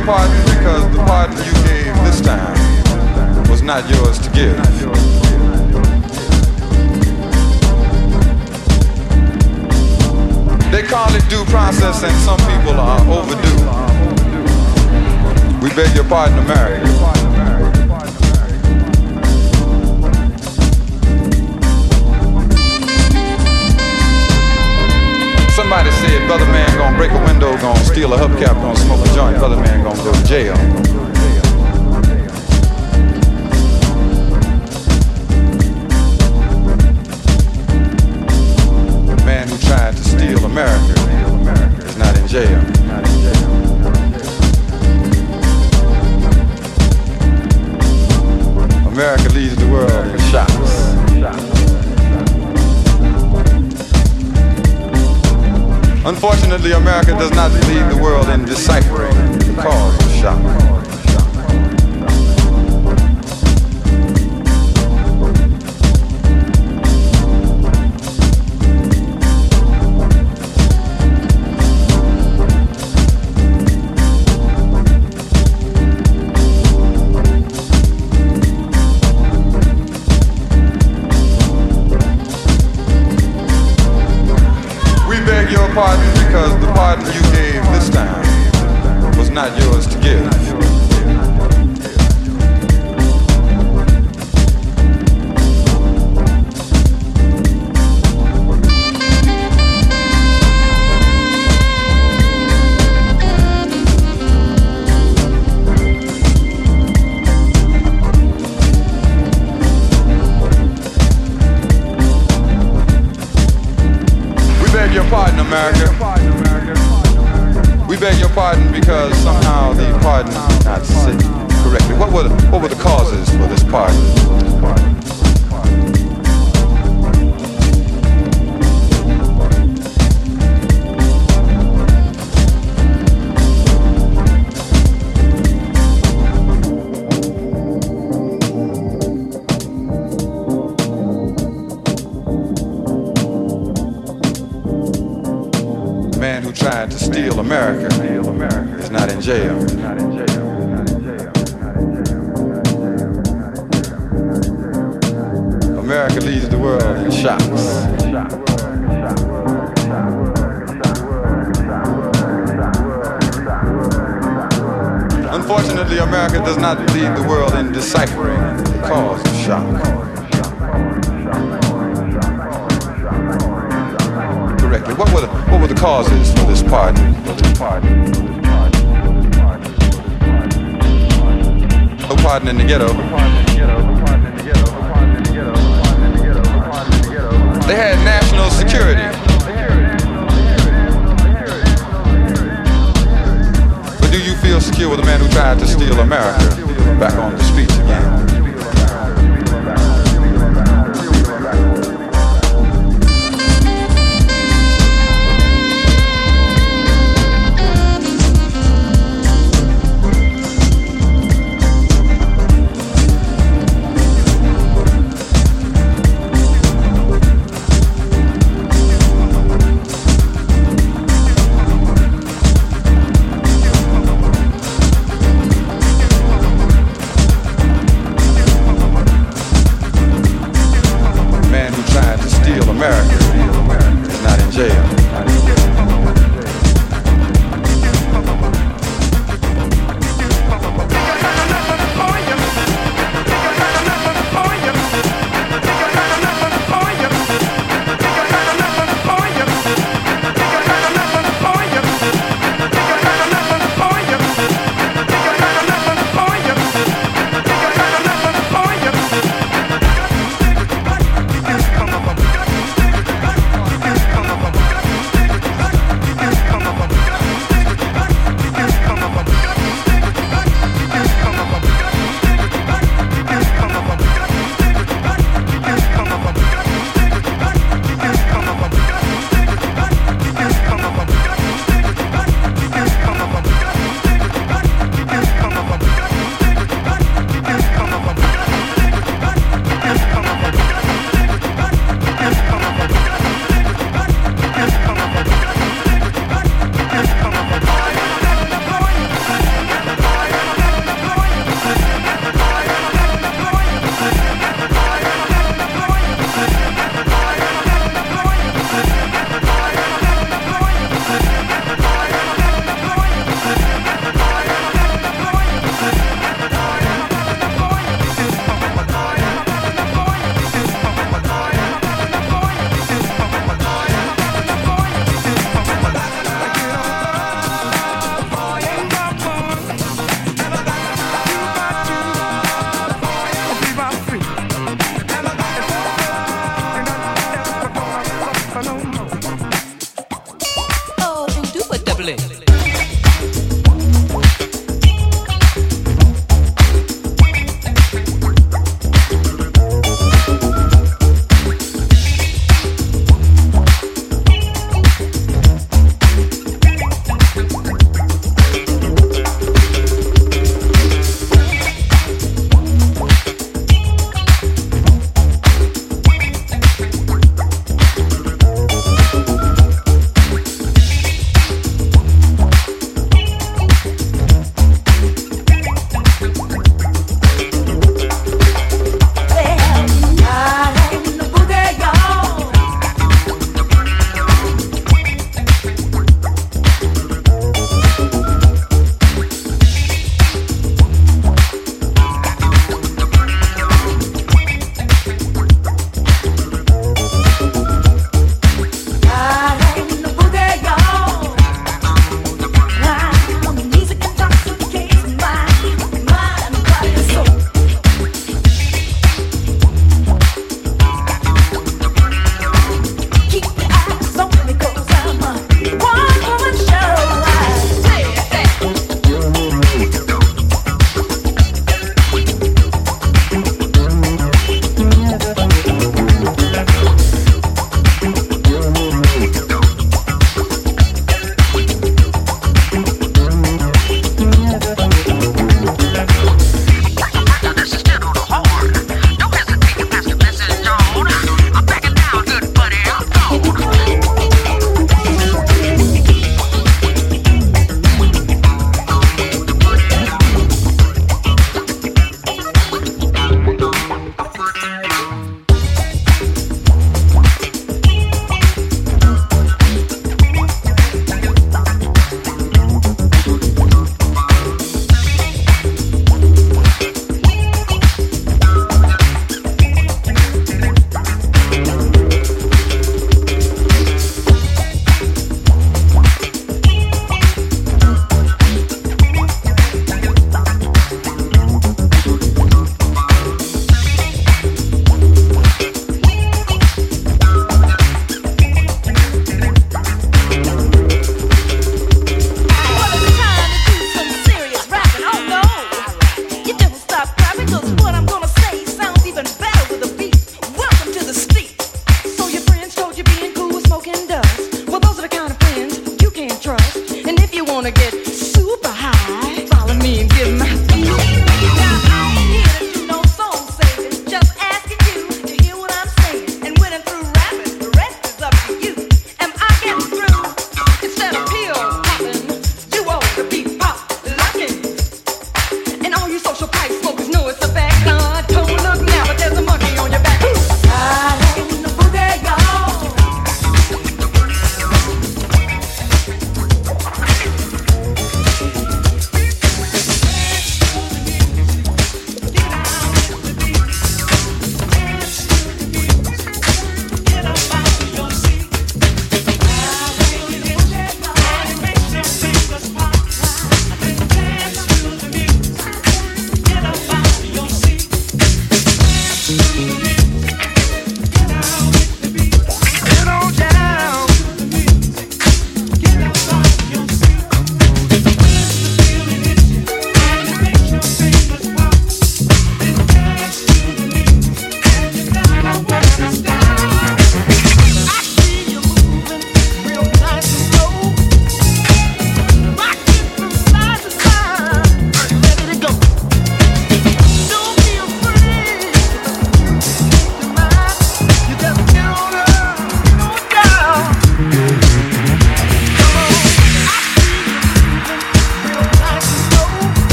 your pardon because the pardon you gave this time was not yours to give. They call it due process and some people are overdue. We beg your pardon, America. Somebody said, brother man gonna break a window, gonna steal a hubcap, gonna smoke a joint, brother man gonna go to jail. Unfortunately, America does not lead the world in deciphering the cause of shock.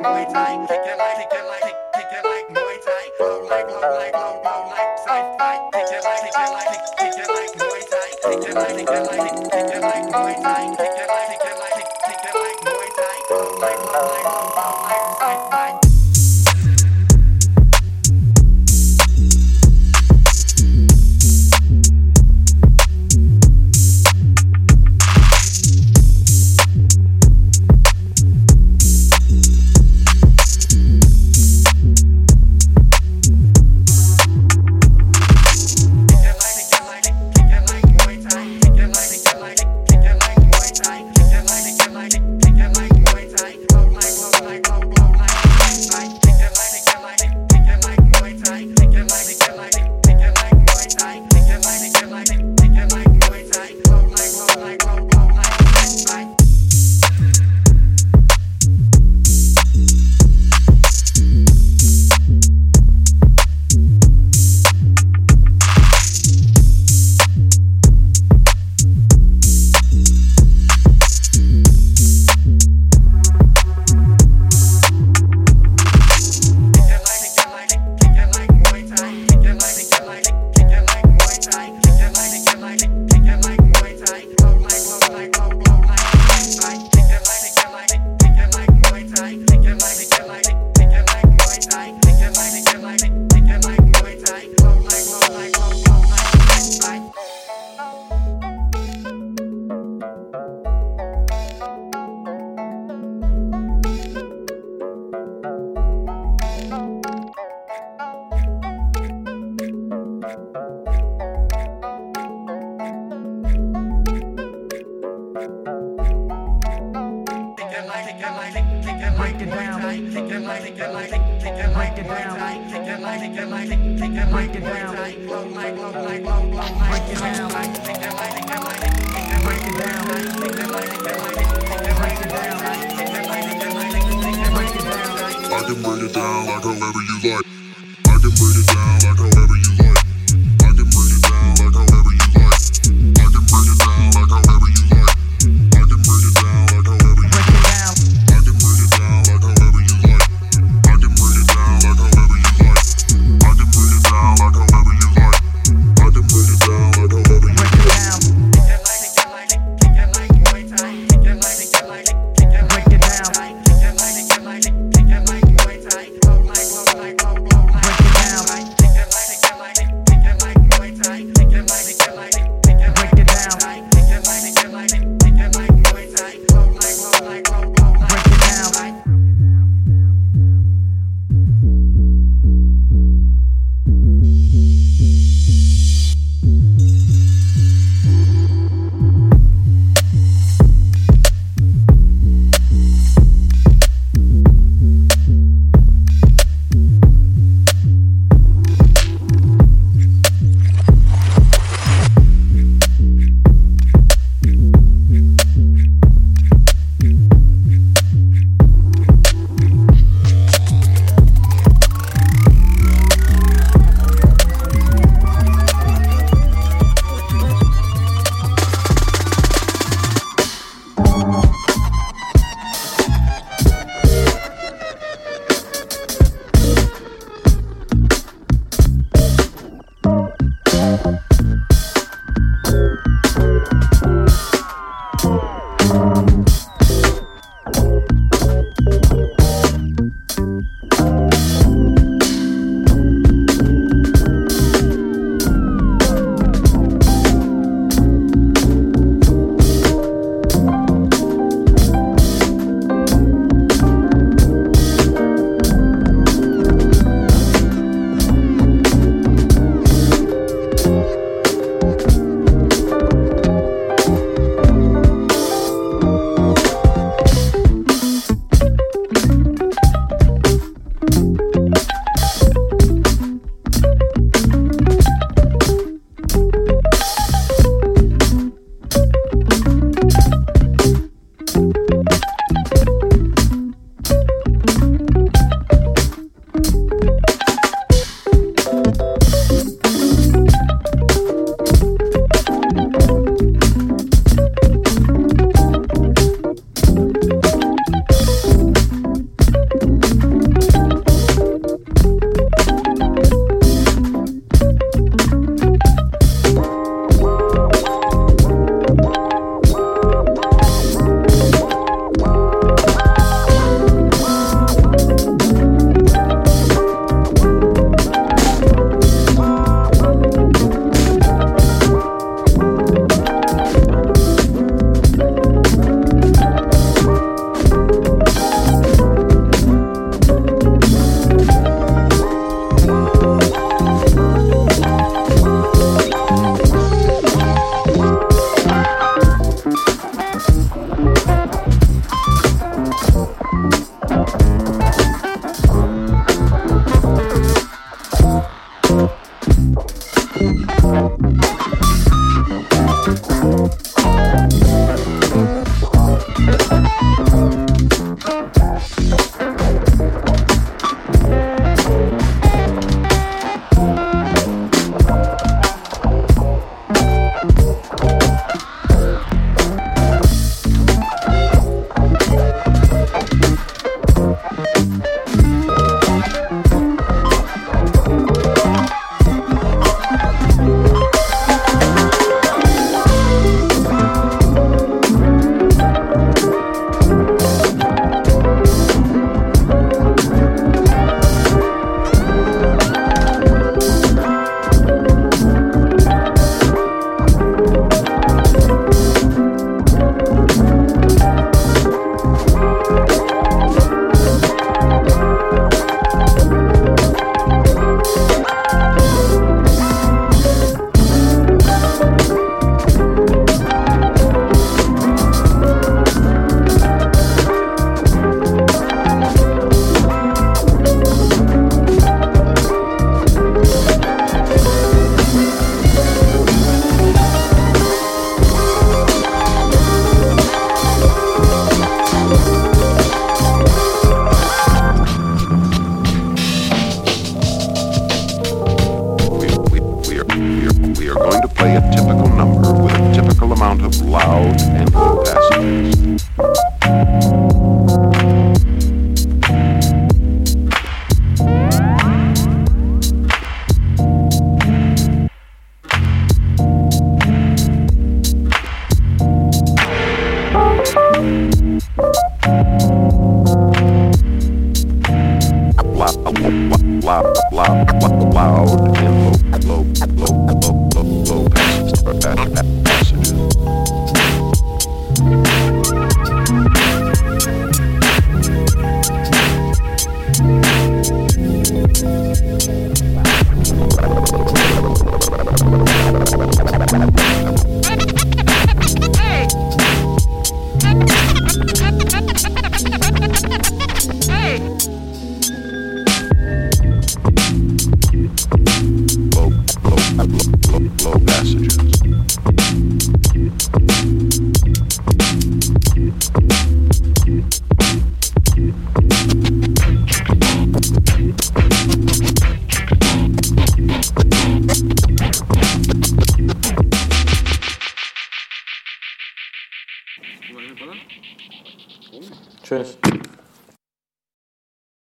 Muay Thai, kick it like, kick it like, kick it like Muay Thai, low like, low like, low, low like, side fight, kick it like, kick it like, kick it like Muay Thai, kick it like, kick it like, kick it like Muay Thai, kick it like. I can break it down like however you like.